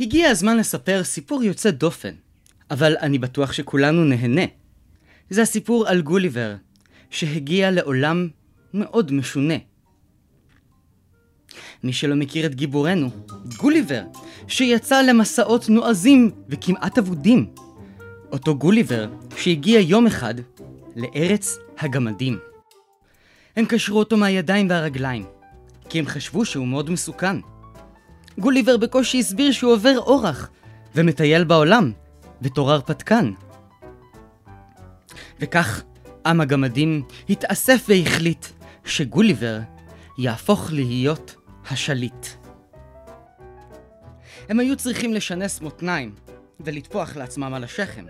הגיע הזמן לספר סיפור יוצא דופן, אבל אני בטוח שכולנו נהנה. זה הסיפור על גוליבר, שהגיע לעולם מאוד משונה. מי שלא מכיר את גיבורנו, גוליבר, שיצא למסעות נועזים וכמעט אבודים. אותו גוליבר שהגיע יום אחד לארץ הגמדים. הם קשרו אותו מהידיים והרגליים, כי הם חשבו שהוא מאוד מסוכן. גוליבר בקושי הסביר שהוא עובר אורח ומטייל בעולם בתור הרפתקן. וכך עם הגמדים התאסף והחליט שגוליבר יהפוך להיות השליט. הם היו צריכים לשנס מותניים ולטפוח לעצמם על השכם.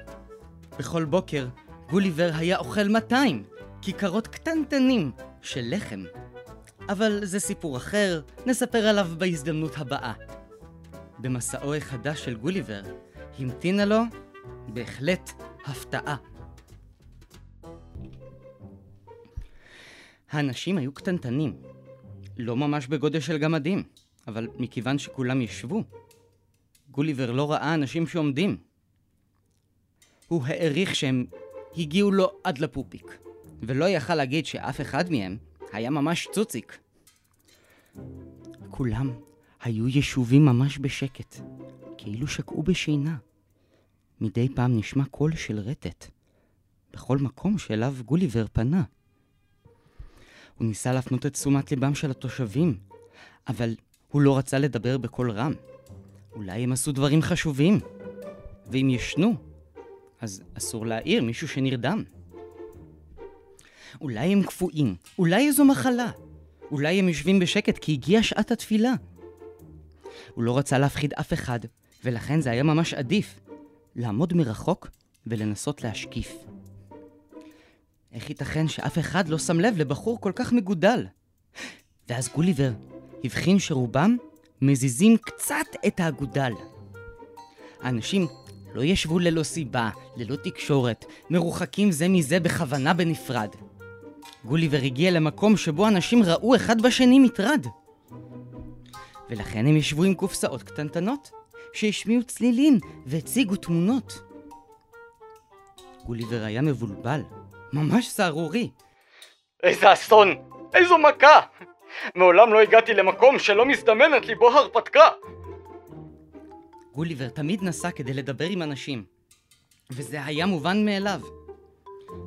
בכל בוקר גוליבר היה אוכל 200 כיכרות קטנטנים של לחם. אבל זה סיפור אחר, נספר עליו בהזדמנות הבאה. במסעו החדש של גוליבר המתינה לו בהחלט הפתעה. האנשים היו קטנטנים, לא ממש בגודל של גמדים, אבל מכיוון שכולם ישבו, גוליבר לא ראה אנשים שעומדים. הוא העריך שהם הגיעו לו עד לפופיק, ולא יכל להגיד שאף אחד מהם היה ממש צוציק. כולם היו ישובים ממש בשקט, כאילו שקעו בשינה. מדי פעם נשמע קול של רטט, בכל מקום שאליו גוליבר פנה. הוא ניסה להפנות את תשומת ליבם של התושבים, אבל הוא לא רצה לדבר בקול רם. אולי הם עשו דברים חשובים, ואם ישנו, אז אסור להעיר מישהו שנרדם. אולי הם קפואים, אולי איזו מחלה, אולי הם יושבים בשקט כי הגיעה שעת התפילה. הוא לא רצה להפחיד אף אחד, ולכן זה היה ממש עדיף לעמוד מרחוק ולנסות להשקיף. איך ייתכן שאף אחד לא שם לב לבחור כל כך מגודל? ואז גוליבר הבחין שרובם מזיזים קצת את האגודל. האנשים לא ישבו ללא סיבה, ללא תקשורת, מרוחקים זה מזה בכוונה בנפרד. גוליבר הגיע למקום שבו אנשים ראו אחד בשני מטרד. ולכן הם ישבו עם קופסאות קטנטנות, שהשמיעו צלילים והציגו תמונות. גוליבר היה מבולבל, ממש סהרורי. איזה אסון! איזו מכה! מעולם לא הגעתי למקום שלא מזדמנת לי בו הרפתקה! גוליבר תמיד נסע כדי לדבר עם אנשים, וזה היה מובן מאליו.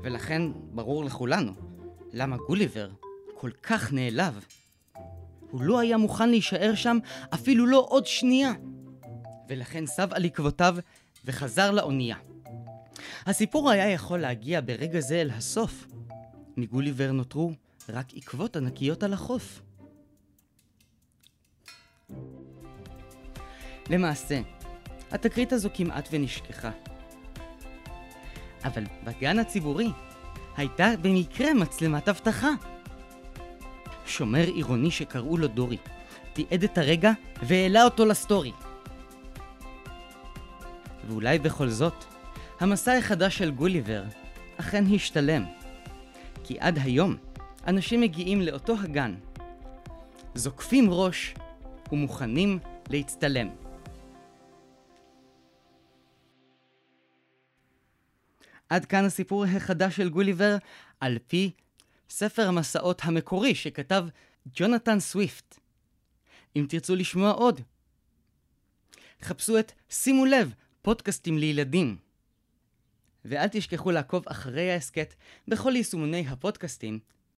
ולכן ברור לכולנו למה גוליבר כל כך נעלב. הוא לא היה מוכן להישאר שם אפילו לא עוד שנייה. ולכן סב על עקבותיו וחזר לאונייה. הסיפור היה יכול להגיע ברגע זה אל הסוף. מגוליבר נותרו רק עקבות ענקיות על החוף. למעשה, התקרית הזו כמעט ונשכחה. אבל בגן הציבורי הייתה במקרה מצלמת אבטחה. שומר עירוני שקראו לו דורי, תיעד את הרגע והעלה אותו לסטורי. ואולי בכל זאת, המסע החדש של גוליבר אכן השתלם. כי עד היום, אנשים מגיעים לאותו הגן, זוקפים ראש ומוכנים להצטלם. עד כאן הסיפור החדש של גוליבר, על פי ספר המסעות המקורי שכתב ג'ונתן סוויפט. אם תרצו לשמוע עוד, חפשו את שימו לב, פודקאסטים לילדים. ואל תשכחו לעקוב אחרי ההסכת בכל יישומוני הפודקאסטים